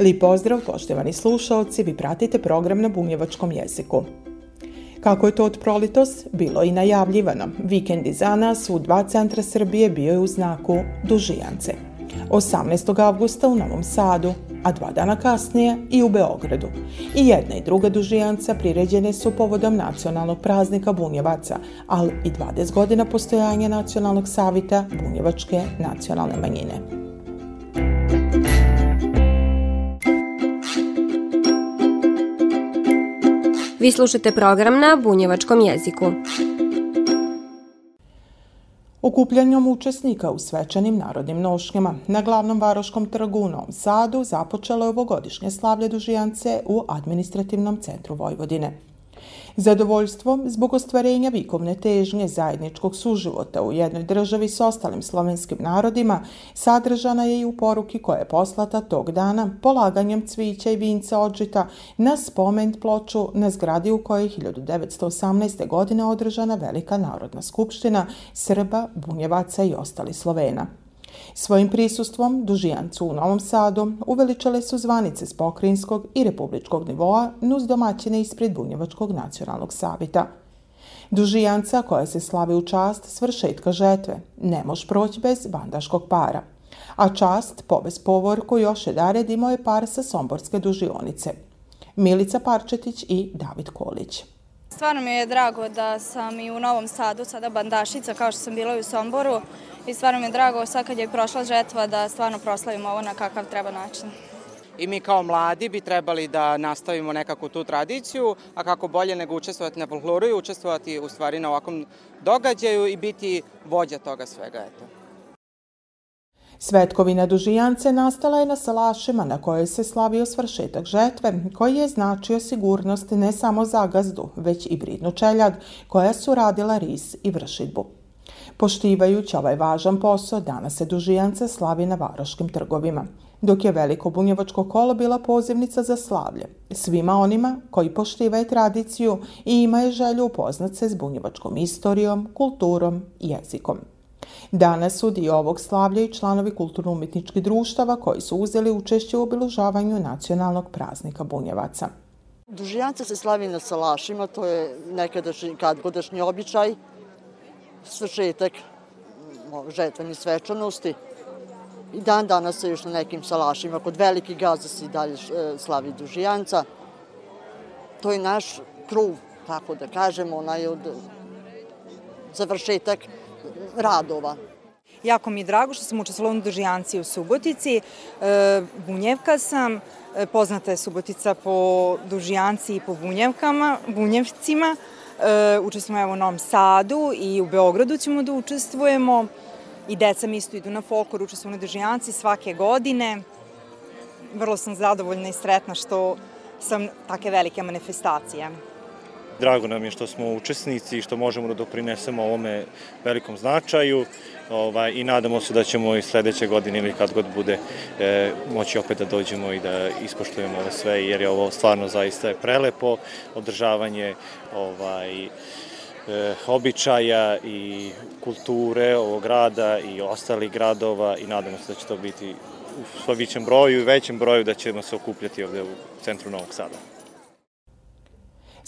Lijep pozdrav, poštovani slušalci, vi pratite program na bunjevačkom jeziku. Kako je to od prolitos, bilo i najavljivano. Vikend za nas u dva centra Srbije bio je u znaku Dužijance. 18. avgusta u Novom Sadu, a dva dana kasnije i u Beogradu. I jedna i druga dužijanca priređene su povodom nacionalnog praznika Bunjevaca, ali i 20 godina postojanja Nacionalnog savita Bunjevačke nacionalne manjine. Vi slušate program na bunjevačkom jeziku. Okupljanjem učesnika u svečanim narodnim nošnjama na glavnom Varoškom trgu u Novom Sadu započelo je ovogodišnje slavlje dužijance u administrativnom centru Vojvodine. Zadovoljstvo zbog ostvarenja vikovne težnje zajedničkog suživota u jednoj državi s ostalim slovenskim narodima sadržana je i u poruki koja je poslata tog dana polaganjem cvića i vinca odžita na spomen ploču na zgradi u kojoj je 1918. godine održana Velika narodna skupština Srba, Bunjevaca i ostali Slovena. Svojim prisustvom dužijancu u Novom Sadu uveličale su zvanice s pokrinjskog i republičkog nivoa nuz domaćine ispred Bunjevačkog nacionalnog savita. Dužijanca koja se slavi u čast svršetka žetve ne moš proći bez bandaškog para. A čast, pobez povorku još je dared imao je par sa Somborske dužionice. Milica Parčetić i David Kolić. Stvarno mi je drago da sam i u Novom Sadu sada bandašica kao što sam bila u Somboru i stvarno mi je drago sad kad je prošla žetva da stvarno proslavimo ovo na kakav treba način. I mi kao mladi bi trebali da nastavimo nekako tu tradiciju, a kako bolje nego učestvovati na folkloru i učestvovati u stvari na ovakvom događaju i biti vođa toga svega. Eto. Svetkovina dužijance nastala je na salašima na kojoj se slavio svršetak žetve, koji je značio sigurnost ne samo za gazdu, već i bridnu čeljad, koja su radila ris i vršitbu. Poštivajući ovaj važan posao, danas se dužijance slavi na varoškim trgovima, dok je veliko bunjevačko kolo bila pozivnica za slavlje. Svima onima koji poštivaju tradiciju i imaju želju upoznat se s bunjevačkom istorijom, kulturom i jezikom. Danas su dio ovog slavlja i članovi kulturno-umetničkih društava koji su uzeli učešće u obilužavanju nacionalnog praznika Bunjevaca. Dužijance se slavi na salašima, to je nekadašnji kadgodašnji običaj, svršetak žetveni svečanosti. I dan danas se još na nekim salašima, kod velikih gaza se i dalje e, slavi dužijanca. To je naš kruv, tako da kažemo, onaj od završetak radova. Jako mi je drago što sam učestvovala u Dužijanci u Subotici. E, bunjevka sam, e, poznata je Subotica po Dužijanci i po Bunjevkama, Bunjevcima. E, učestvujemo u Novom Sadu i u Beogradu ćemo da učestvujemo. I deca mi isto idu na folklor, učestvuju na Dužijanci svake godine. Vrlo sam zadovoljna i sretna što sam take velike manifestacije. Drago nam je što smo učesnici i što možemo da doprinesemo ovome velikom značaju ovaj, i nadamo se da ćemo i sledeće godine ili kad god bude e, moći opet da dođemo i da ispoštujemo ovo sve jer je ovo stvarno zaista je prelepo održavanje ovaj, e, običaja i kulture ovog grada i ostalih gradova i nadamo se da će to biti u sve većem broju i većem broju da ćemo se okupljati ovde u centru Novog Sada.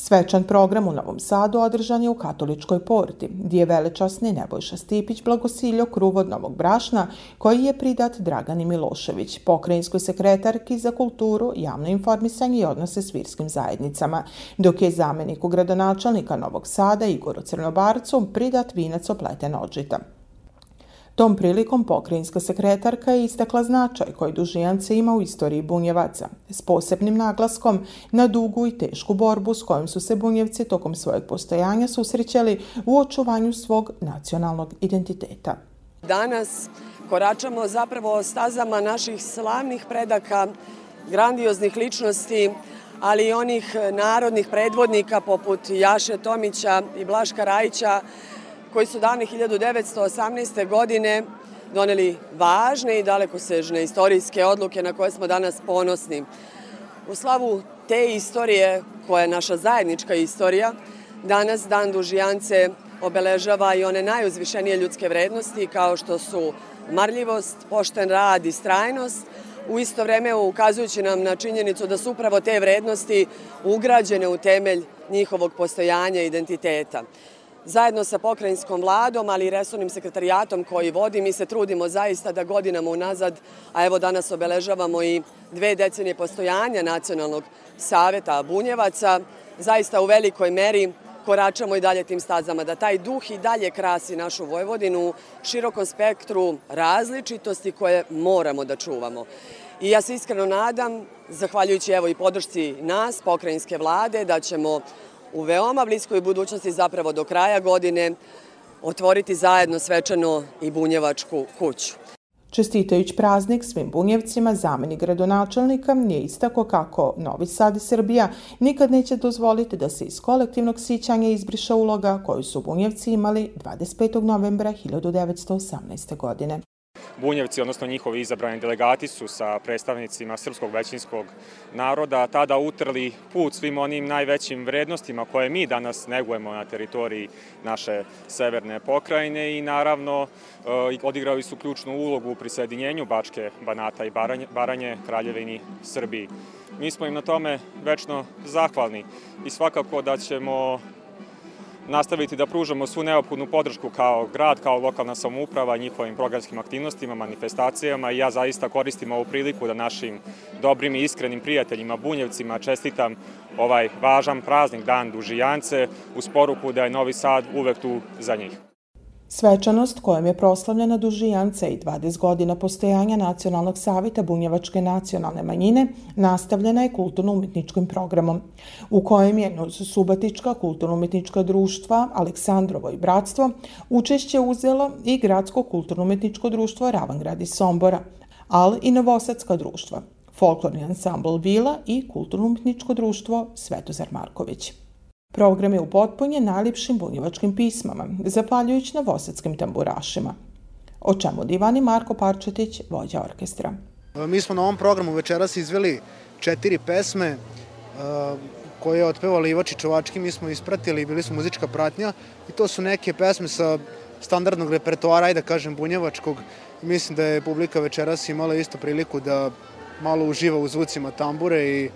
Svečan program u Novom Sadu održan je u Katoličkoj porti, gdje je velečasni Nebojša Stipić blagosiljo kruv od Novog Brašna, koji je pridat Dragani Milošević, pokrajinskoj sekretarki za kulturu, javno informisanje i odnose s virskim zajednicama, dok je zameniku gradonačelnika Novog Sada Igoru Crnobarcu pridat vinac opleten odžita. Tom prilikom pokrajinska sekretarka je istakla značaj koji Dužijance ima u istoriji Bunjevaca, s posebnim naglaskom na dugu i tešku borbu s kojom su se Bunjevci tokom svojeg postojanja susrećali u očuvanju svog nacionalnog identiteta. Danas koračamo zapravo stazama naših slavnih predaka grandioznih ličnosti, ali i onih narodnih predvodnika poput Jaše Tomića i Blaška Rajića, koji su dane 1918. godine doneli važne i dalekosežne istorijske odluke na koje smo danas ponosni. U slavu te istorije, koja je naša zajednička istorija, danas Dan Dužijance obeležava i one najuzvišenije ljudske vrednosti kao što su marljivost, pošten rad i strajnost, u isto vreme ukazujući nam na činjenicu da su upravo te vrednosti ugrađene u temelj njihovog postojanja i identiteta. Zajedno sa pokrajinskom vladom, ali i resornim sekretarijatom koji vodi, mi se trudimo zaista da godinama unazad, a evo danas obeležavamo i dve decenije postojanja Nacionalnog saveta Bunjevaca, zaista u velikoj meri koračamo i dalje tim stazama, da taj duh i dalje krasi našu Vojvodinu u širokom spektru različitosti koje moramo da čuvamo. I ja se iskreno nadam, zahvaljujući evo i podršci nas, pokrajinske vlade, da ćemo u veoma bliskoj budućnosti, zapravo do kraja godine, otvoriti zajedno svečano i bunjevačku kuću. Čestitajući praznik svim bunjevcima, zameni gradonačelnika je istako kako Novi Sad i Srbija nikad neće dozvoliti da se iz kolektivnog sićanja izbriša uloga koju su bunjevci imali 25. novembra 1918. godine. Bunjevci, odnosno njihovi izabrani delegati su sa predstavnicima srpskog većinskog naroda tada utrli put svim onim najvećim vrednostima koje mi danas negujemo na teritoriji naše severne pokrajine i naravno e, odigrali su ključnu ulogu u prisajedinjenju Bačke, Banata i Baranje, Baranje Kraljevini Srbiji. Mi smo im na tome večno zahvalni i svakako da ćemo nastaviti da pružamo svu neophodnu podršku kao grad, kao lokalna samouprava, njihovim programskim aktivnostima, manifestacijama i ja zaista koristim ovu priliku da našim dobrim i iskrenim prijateljima, bunjevcima, čestitam ovaj važan praznik Dan Dužijance uz poruku da je Novi Sad uvek tu za njih. Svečanost kojom je proslavljena dužijanca i 20 godina postojanja Nacionalnog savita Bunjevačke nacionalne manjine nastavljena je kulturno-umetničkim programom, u kojem je Subatička kulturno-umetnička društva Aleksandrovo i Bratstvo učešće uzelo i Gradsko kulturno-umetničko društvo Ravangrad iz Sombora, ali i Novosadska društva, Folklorni ansambl Vila i Kulturno-umetničko društvo Svetozar Marković. Program je upotpunjen najljepšim bunjevačkim pismama, zapaljujući novosadskim tamburašima. O čemu divani Marko Parčetić, vođa orkestra. Mi smo na ovom programu večeras izveli četiri pesme e, koje je otpevao Livač i Čovački. Mi smo ispratili bili smo muzička pratnja i to su neke pesme sa standardnog repertoara, ajde da kažem, bunjevačkog. Mislim da je publika večeras imala isto priliku da malo uživa u zvucima tambure i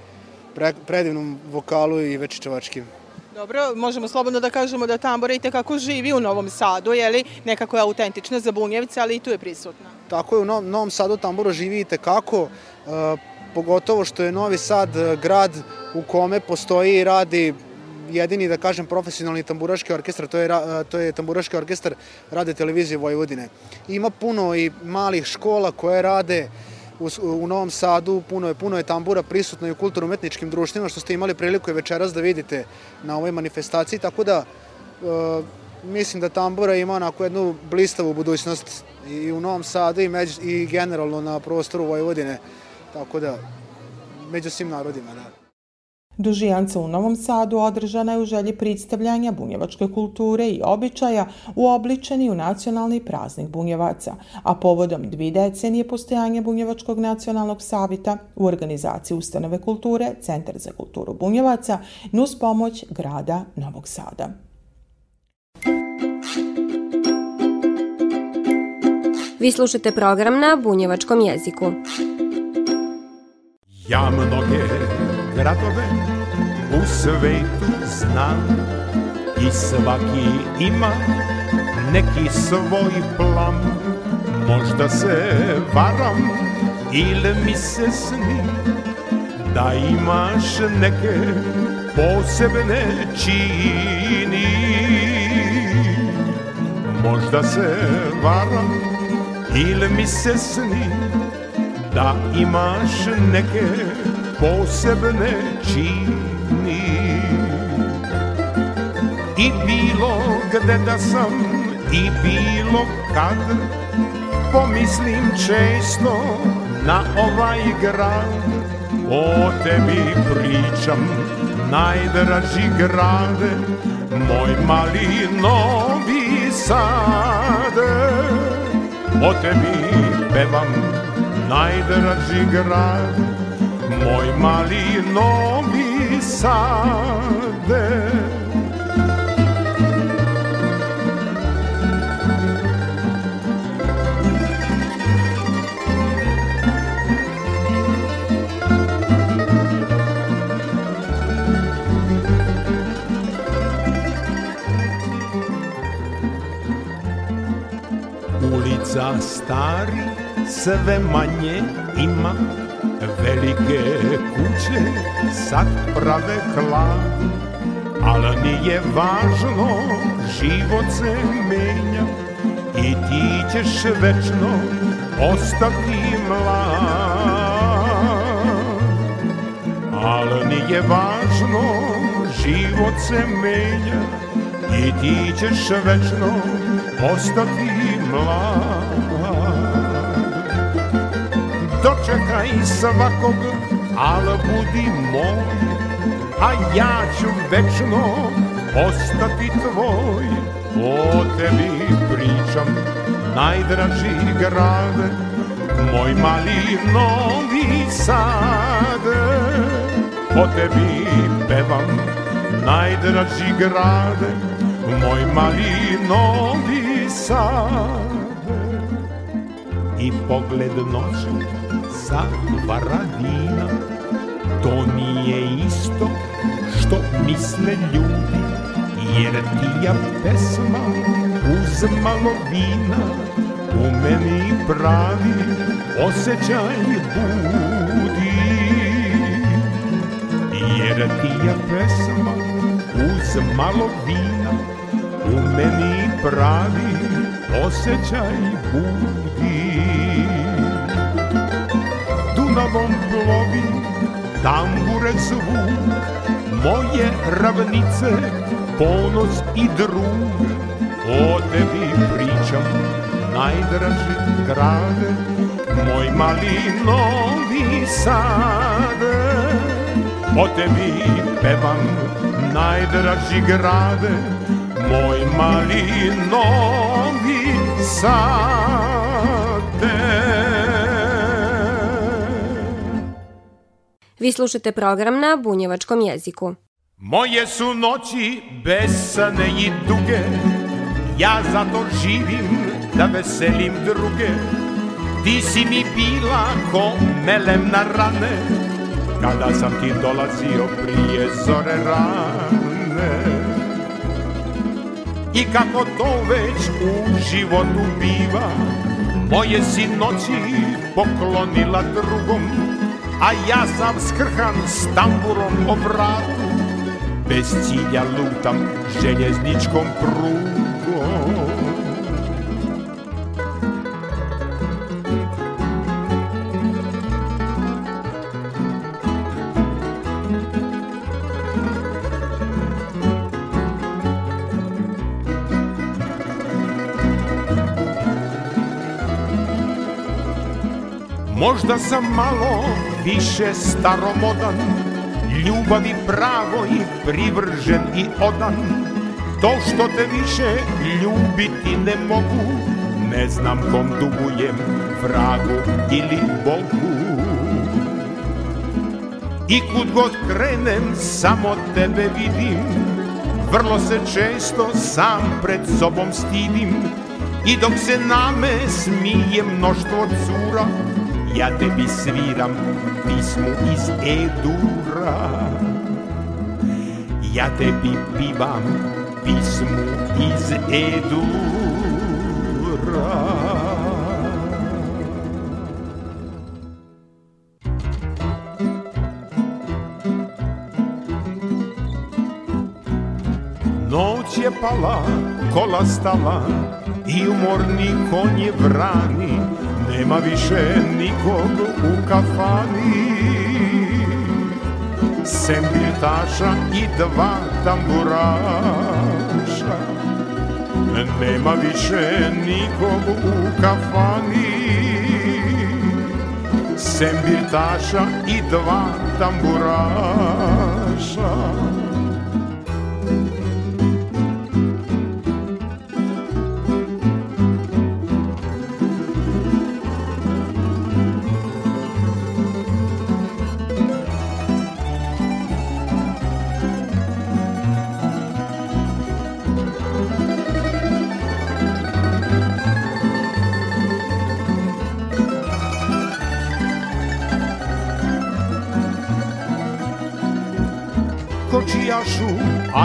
predivnom vokalu i večičevačkim. Dobro, možemo slobodno da kažemo da tambora i tekako živi u Novom Sadu, je li nekako je autentična za Bunjevce, ali i tu je prisutna. Tako je, u Novom Sadu tambora živi i tekako, e, pogotovo što je Novi Sad e, grad u kome postoji i radi jedini, da kažem, profesionalni tamburaški orkestar, to je, e, to je tamburaški orkestar Rade televizije Vojvodine. Ima puno i malih škola koje rade uh, u, u Novom Sadu puno je, puno je tambura prisutno i u kulturno-umetničkim društvima, što ste imali priliku i večeras da vidite na ovoj manifestaciji, tako da e, mislim da tambura ima onako jednu blistavu budućnost i u Novom Sadu i, među, i generalno na prostoru Vojvodine, tako da među svim narodima, da. Dužijanca u Novom Sadu održana je u želji predstavljanja bunjevačke kulture i običaja uobličeni u nacionalni praznik bunjevaca, a povodom dvi decenije postojanja Bunjevačkog nacionalnog savita u organizaciji Ustanove kulture Centar za kulturu bunjevaca nus pomoć grada Novog Sada. Vi slušate program na bunjevačkom jeziku. Ja mnoge gradove u svetu znam I svaki ima neki svoj plan. Možda se varam ili mi se sni Da imaš neke posebne čini. Možda se varam ili mi se sni Da imaš neke posebne čini. I bilo gde da sam i bilo kad Pomislim često na ovaj grad. O tebi pričam, najdraži grade, moj mali Novi Sad. O tebi pevam, najdraži grad, moj mali Novi Sade. Ulica stari sve manje ima Velike kuće sad prave hlad Ali nije važno, život se menja I ti ćeš večno ostati mlad. Ali nije važno, život se menja I ti ćeš večno ostati mlad Dočekaj svakog, al budi moj A ja ću večno ostati tvoj. O tebi pričam, najdraži grad Moj mali Novi Sad. O tebi pevam, najdraži grad Moj mali Novi Sad. I pogled noći sa Varadina. To nije isto što misle ljudi Jer tija pesma uz malo vina U meni pravi osjećaj budi. Jer tija pesma uz malo vina U meni pravi osjećaj budi Dunavom plovi tambure zvuk Moje ravnice, ponos i drug. O tebi pričam, najdraži grade Moj mali Novi Sad. O tebi pevam, najdraži grade Moj mali Novi Vi slušate program na bunjevačkom jeziku. Moje su noći besane i duge Ja zato živim da veselim druge Ti si mi bila ko melem na rane Kada sam ti dolazio prije zore rane I kako to već u životu biva Moje si noći poklonila drugom A ja sam skrhan s tamburom o vratu Bez cilja lutam željezničkom prugom Možda sam malo više staromodan Ljubavi pravo i privržen i odan. To što te više ljubiti ne mogu Ne znam kom dugujem, vragu ili Bogu. I kud god krenem samo tebe vidim Vrlo se često sam pred sobom stidim. I dok se na me smije mnoštvo cura ja tebi sviram pismu iz E-dura. Ja tebi pivam pismu iz E-dura. Noć je pala, kola stala i umorni konje vrani Nema više nikog u kafani. Sem biltaša i dva tamburaša Nema više nikog u kafani. Sem birtaša i dva tamburaša.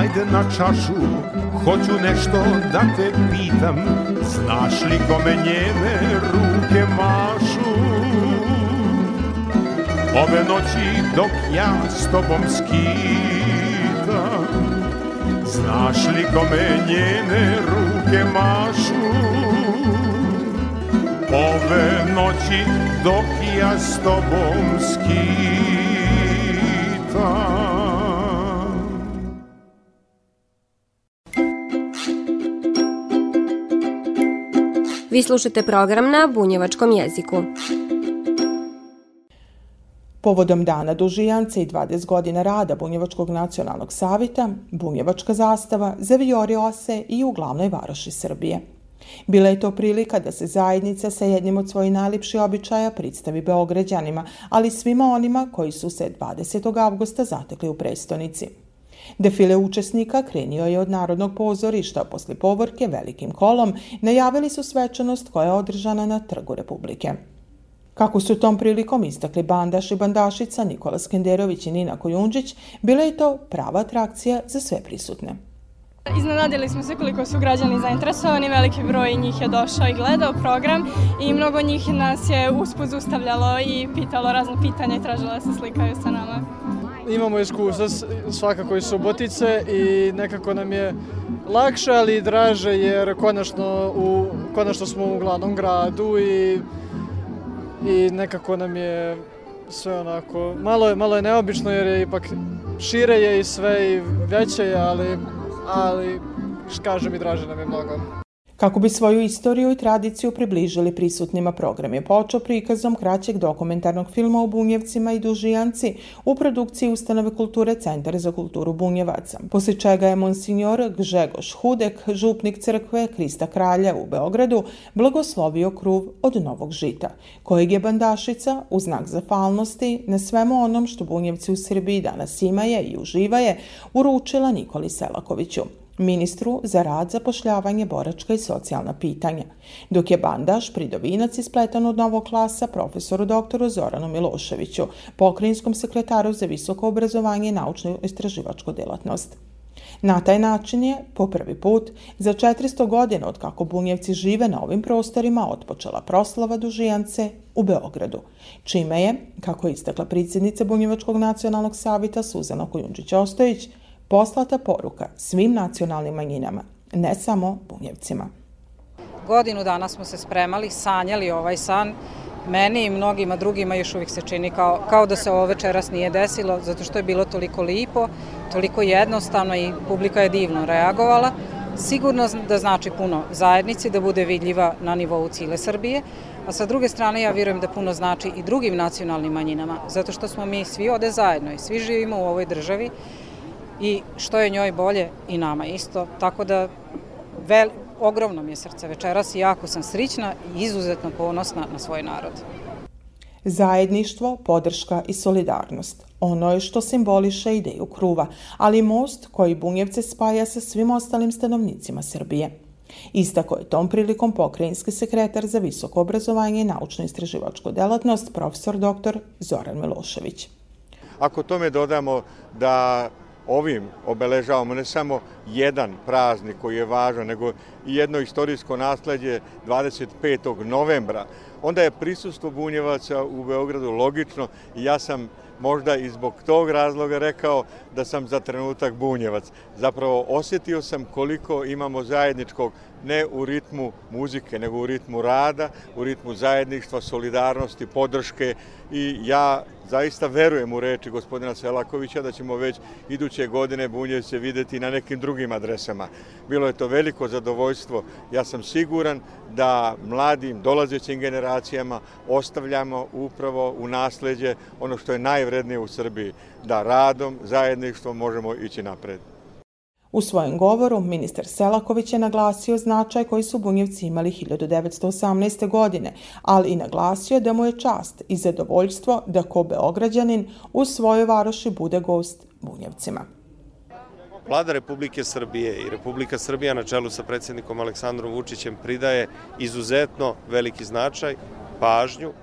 Ajde na čašu, hoću nešto da te pitam, znaš li kome njene ruke mašu? Ove noći dok ja s tobom skitam, znaš li kome njene ruke mašu? Ove noći dok ja s tobom skitam, Vi slušate program na bunjevačkom jeziku. Povodom dana Dužijance i 20 godina rada Bunjevačkog nacionalnog savita, Bunjevačka zastava zaviorila se i u glavnoj varoši Srbije. Bila je to prilika da se zajednica sa jednim od svojih najljepših običaja predstavi Beograđanima, ali svima onima koji su se 20. avgusta zatekli u prestonici. Defile učesnika krenio je od Narodnog pozorišta, posle povorke velikim kolom najavili su svečanost koja je održana na Trgu Republike. Kako su tom prilikom istakli bandaš i bandašica Nikola Skenderović i Nina Kojundžić, bila je to prava atrakcija za sve prisutne. Iznenadili smo se koliko su građani zainteresovani, veliki broj njih je došao i gledao program i mnogo njih nas je usput ustavljalo i pitalo razne pitanja i tražilo da se slikaju sa nama imamo iskustva svakako iz Subotice i nekako nam je lakše, ali i draže jer konačno, u, konačno smo u glavnom gradu i, i nekako nam je sve onako, malo je, malo je neobično jer je ipak šire je i sve i veće je, ali, ali kažem i draže nam je mnogo. Kako bi svoju istoriju i tradiciju približili prisutnima program je počeo prikazom kraćeg dokumentarnog filma o Bunjevcima i Dužijanci u produkciji Ustanove kulture Centar za kulturu Bunjevaca, posle čega je monsignor Gžegoš Hudek, župnik crkve Krista Kralja u Beogradu, blagoslovio kruv od Novog žita, kojeg je bandašica, u znak zafalnosti na svemu onom što Bunjevci u Srbiji danas imaje i uživaje, uručila Nikoli Selakoviću ministru za rad, zapošljavanje, boračka i socijalna pitanja, dok je bandaž pridovinac ispletan od novog klasa profesoru doktoru Zoranu Miloševiću, pokrajinskom sekretaru za visoko obrazovanje i naučnu istraživačku delatnost. Na taj način je, po prvi put, za 400 godina od kako bunjevci žive na ovim prostorima otpočela proslava Dužijance u Beogradu, čime je, kako je istakla predsjednica Bunjevačkog nacionalnog savita Suzana Kojundžić-Ostojić, poslata poruka svim nacionalnim manjinama, ne samo bunjevcima. Godinu dana smo se spremali, sanjali ovaj san, meni i mnogima drugima još uvijek se čini kao, kao da se ovo večeras nije desilo, zato što je bilo toliko lipo, toliko jednostavno i publika je divno reagovala. Sigurno da znači puno zajednici, da bude vidljiva na nivou cile Srbije, a sa druge strane ja vjerujem da puno znači i drugim nacionalnim manjinama, zato što smo mi svi ovde zajedno i svi živimo u ovoj državi i što je njoj bolje i nama isto. Tako da vel, ogromno mi je srce večeras i jako sam srićna i izuzetno ponosna na svoj narod. Zajedništvo, podrška i solidarnost. Ono je što simboliše ideju kruva, ali most koji Bunjevce spaja sa svim ostalim stanovnicima Srbije. Istako je tom prilikom pokrajinski sekretar za visoko obrazovanje i naučno-istraživačku delatnost, profesor dr. Zoran Milošević. Ako tome dodamo da ovim obeležavamo ne samo jedan praznik koji je važan, nego i jedno istorijsko nasledđe 25. novembra, onda je prisustvo bunjevaca u Beogradu logično i ja sam možda i zbog tog razloga rekao da sam za trenutak bunjevac. Zapravo osjetio sam koliko imamo zajedničkog ne u ritmu muzike, nego u ritmu rada, u ritmu zajedništva, solidarnosti, podrške i ja zaista verujem u reči gospodina Selakovića da ćemo već iduće godine Bunjevce videti na nekim drugim adresama. Bilo je to veliko zadovoljstvo. Ja sam siguran da mladim, dolazećim generacijama ostavljamo upravo u nasledđe ono što je najvrednije u Srbiji, da radom, zajedništvom možemo ići napred. U svojem govoru ministar Selaković je naglasio značaj koji su Bunjevci imali 1918. godine, ali i naglasio da mu je čast i zadovoljstvo da ko Beograđanin u svojoj varoši bude gost Bunjevcima. Vlada Republike Srbije i Republika Srbija na čelu sa predsjednikom Aleksandrom Vučićem pridaje izuzetno veliki značaj, pažnju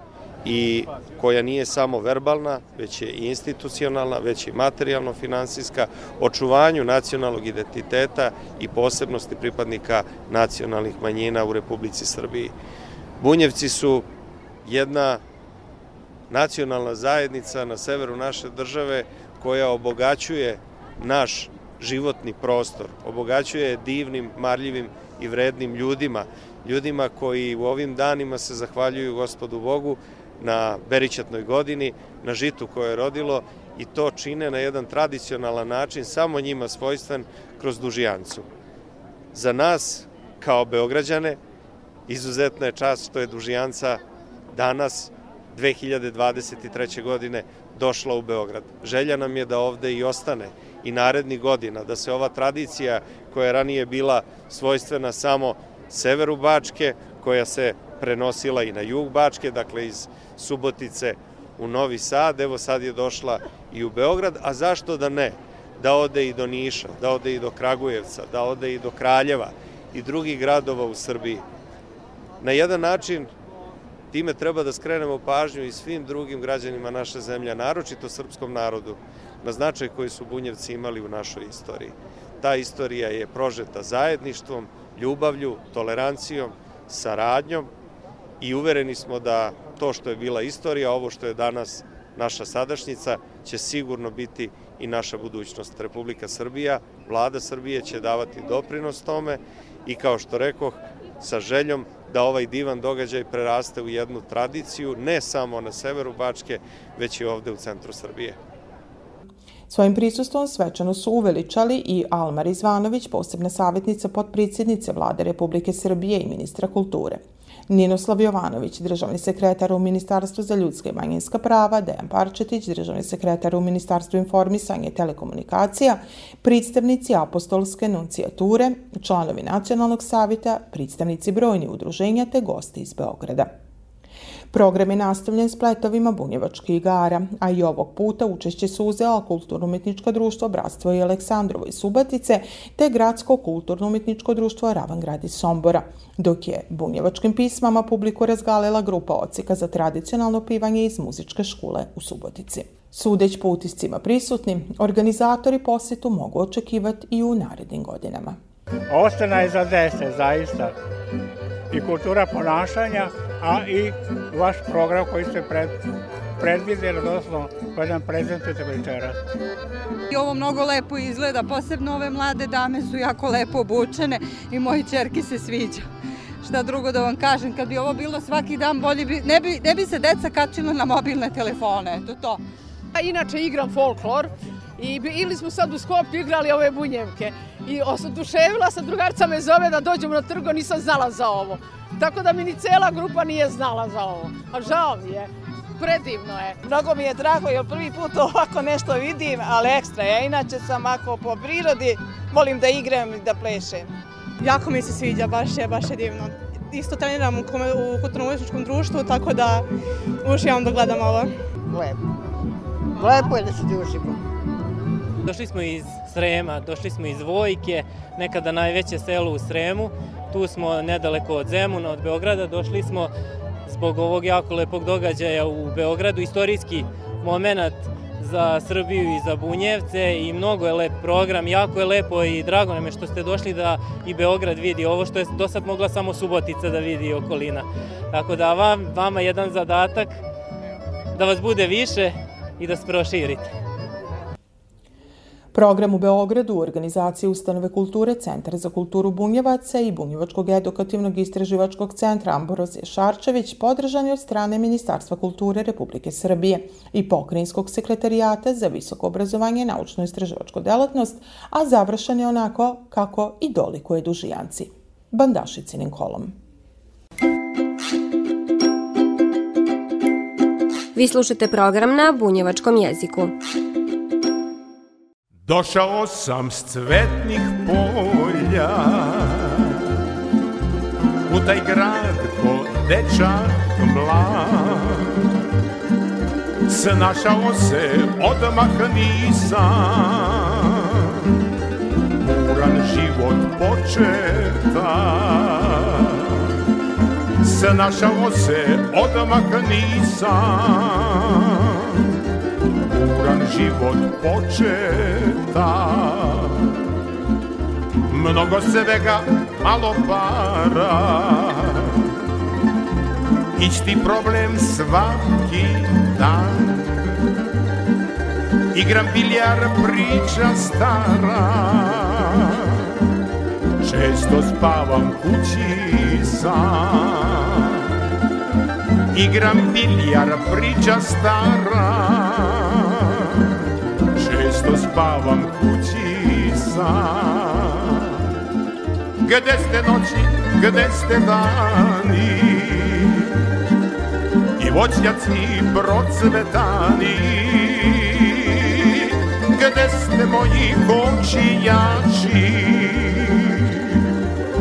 i koja nije samo verbalna, već je i institucionalna, već i materijalno-finansijska, očuvanju nacionalnog identiteta i posebnosti pripadnika nacionalnih manjina u Republici Srbiji. Bunjevci su jedna nacionalna zajednica na severu naše države koja obogaćuje naš životni prostor, obogaćuje divnim, marljivim i vrednim ljudima, ljudima koji u ovim danima se zahvaljuju gospodu Bogu na berićatnoj godini, na žitu koje je rodilo i to čine na jedan tradicionalan način, samo njima svojstven, kroz dužijancu. Za nas, kao Beograđane, izuzetna je čast što je dužijanca danas, 2023. godine, došla u Beograd. Želja nam je da ovde i ostane i narednih godina, da se ova tradicija koja je ranije bila svojstvena samo severu Bačke, koja se prenosila i na jug Bačke, dakle iz Subotice u Novi Sad, evo sad je došla i u Beograd, a zašto da ne? Da ode i do Niša, da ode i do Kragujevca, da ode i do Kraljeva i drugih gradova u Srbiji. Na jedan način time treba da skrenemo pažnju i svim drugim građanima naše zemlje, naročito srpskom narodu, na značaj koji su bunjevci imali u našoj istoriji. Ta istorija je prožeta zajedništvom, ljubavlju, tolerancijom, saradnjom i uvereni smo da to što je bila istorija, ovo što je danas naša sadašnjica, će sigurno biti i naša budućnost. Republika Srbija, vlada Srbije će davati doprinos tome i kao što rekoh, sa željom da ovaj divan događaj preraste u jednu tradiciju, ne samo na severu Bačke, već i ovde u centru Srbije. Svojim prisustvom svečano su uveličali i Almar Izvanović, posebna savjetnica podpredsjednice vlade Republike Srbije i ministra kulture. Ninoslav Jovanović, državni sekretar u Ministarstvu za ljudske i manjinska prava, Dejan Parčetić, državni sekretar u Ministarstvu informisanja i telekomunikacija, predstavnici apostolske nuncijature, članovi nacionalnog savjeta, predstavnici brojni udruženja te gosti iz Beograda. Program je nastavljen spletovima bunjevačkih igara, a i ovog puta učešće su uzela Kulturno-umetničko društvo Bratstvo i Aleksandrovo iz Subatice te Gradsko kulturno-umetničko društvo Ravangrad iz Sombora, dok je bunjevačkim pismama publiku razgalila grupa ocika za tradicionalno pivanje iz muzičke škole u Subotici. Sudeć po utiscima prisutni, organizatori posjetu mogu očekivati i u narednim godinama. Ostana je za dese, zaista. I kultura ponašanja, a i vaš program koji ste pred, predvidjeli, odnosno koji nam prezentujete večeras. I ovo mnogo lepo izgleda, posebno ove mlade dame su jako lepo obučene i moji čerki se sviđa. Šta drugo da vam kažem, kad bi ovo bilo svaki dan bolje, bi, ne, bi, ne bi se deca kačila na mobilne telefone, eto to. A inače igram folklor i ili smo sad u Skoplju igrali ove bunjevke i oduševila sam, drugarca me zove da dođemo na trgo, nisam znala za ovo. Tako da mi ni cela grupa nije znala za ovo. A žao mi je. Predivno je. Mnogo mi je drago jer prvi put ovako nešto vidim, ali ekstra. Ja inače sam ako po prirodi volim da igram i da plešem. Jako mi se sviđa, baš je, baš je divno. Isto treniram u, u kulturno društvu, tako da uživam da gledam ovo. Lepo. Lepo je da se družimo. Došli smo iz Srema, došli smo iz Vojke, nekada najveće selo u Sremu. Tu smo nedaleko od Zemuna, od Beograda. Došli smo zbog ovog jako lepog događaja u Beogradu. Istorijski moment za Srbiju i za Bunjevce i mnogo je lep program, jako je lepo i drago nam je što ste došli da i Beograd vidi ovo što je do sad mogla samo Subotica da vidi okolina. Tako da vam, vama jedan zadatak da vas bude više, i da se proširite. Program u Beogradu u organizaciji Ustanove kulture Centar za kulturu Bunjevaca i Bunjevačkog edukativnog istraživačkog centra Ambrozije Šarčević podržan je od strane Ministarstva kulture Republike Srbije i Pokrinjskog sekretarijata za visoko obrazovanje i naučno istraživačku delatnost, a završen je onako kako i dolikuje dužijanci. Bandašicinim kolom. Vi slušate program na bunjevačkom jeziku. Došao sam s cvetnih polja U taj grad ko dečak mlad. Snašao se odmah nisam Buran život početa. Snašao se odmah nisam buran život početa. Mnogo svega, malo para. Isti problem svaki dan. Igram biljar, priča stara. Često spavam kući sam. Igram biljar, priča stara spavam kući sam. Gde ste noći, gde ste dani? I voćnjaci procvetani. Gde ste moji kočijači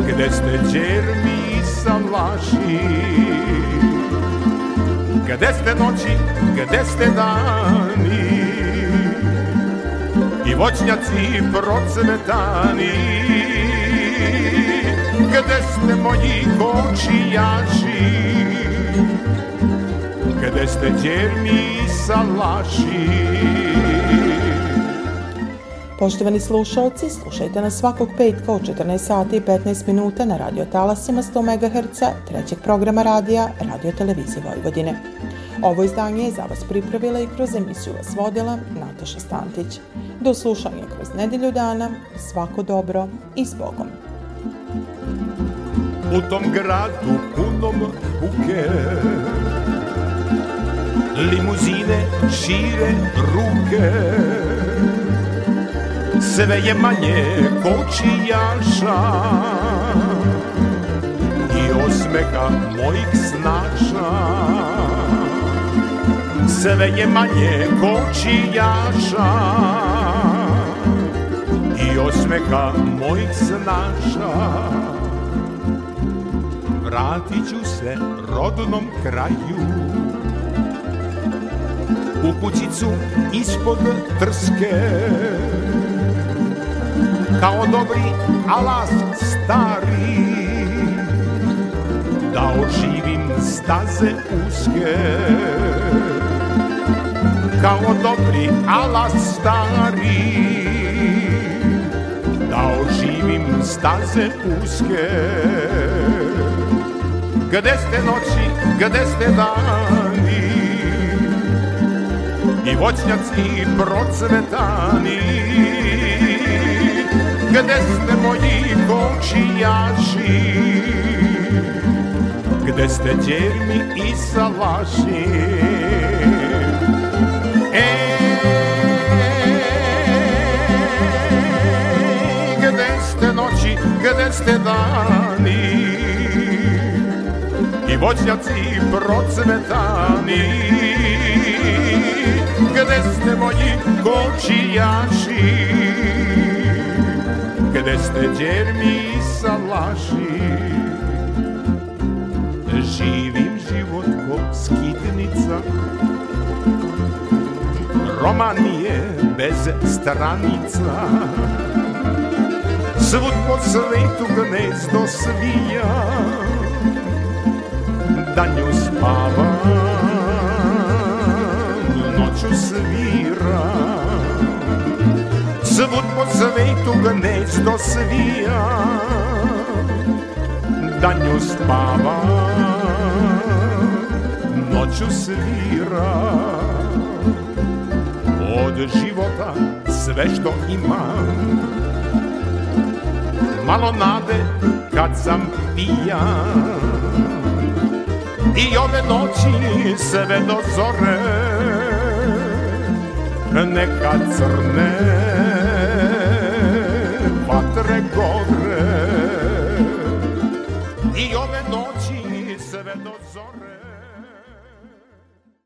Gde ste džermi savlaši Gde ste noći, gde ste dani I voćnjaci procvetani Gde ste moji kočijači Gde ste djermi salaši Poštovani slušalci, slušajte nas svakog petka u 14 sati i 15 minuta na radio talasima 100 MHz trećeg programa radija Radio Televizije Vojvodine. Ovo izdanje je za vas pripravila i kroz emisiju vas vodila Nataša Stantić. Do slušanja kroz nedelju dana, svako dobro i s Bogom. U tom gradu punom buke Limuzine šire ruke Sve je manje kočijaša I osmeha mojih snaša Sve je manje kočijaša I osmeha mojih snaša. Vratit ću se rodnom kraju. U kućicu ispod trske. Kao dobri alas stari. Da oživim staze uske. Kao dobri alas stari Da oživim staze uske. Gde ste noći, gde ste dani? I voćnjaci procvetani. Gde ste moji kočijaši? Gde ste djermi i salaši gde ste dani. I voćnjaci procvetani. Gde ste moji kočijaši? Gde ste djermi i salaši Živim život ko skitnica. Roman je bez stranica Svud po svetu gnezdo svija Danju spavam, noću sviram Svud po svetu gnezdo svija Danju spavam, noću sviram Od života sve što imam Malo nade kad sam pijan. I ove noći sve do zore Neka crne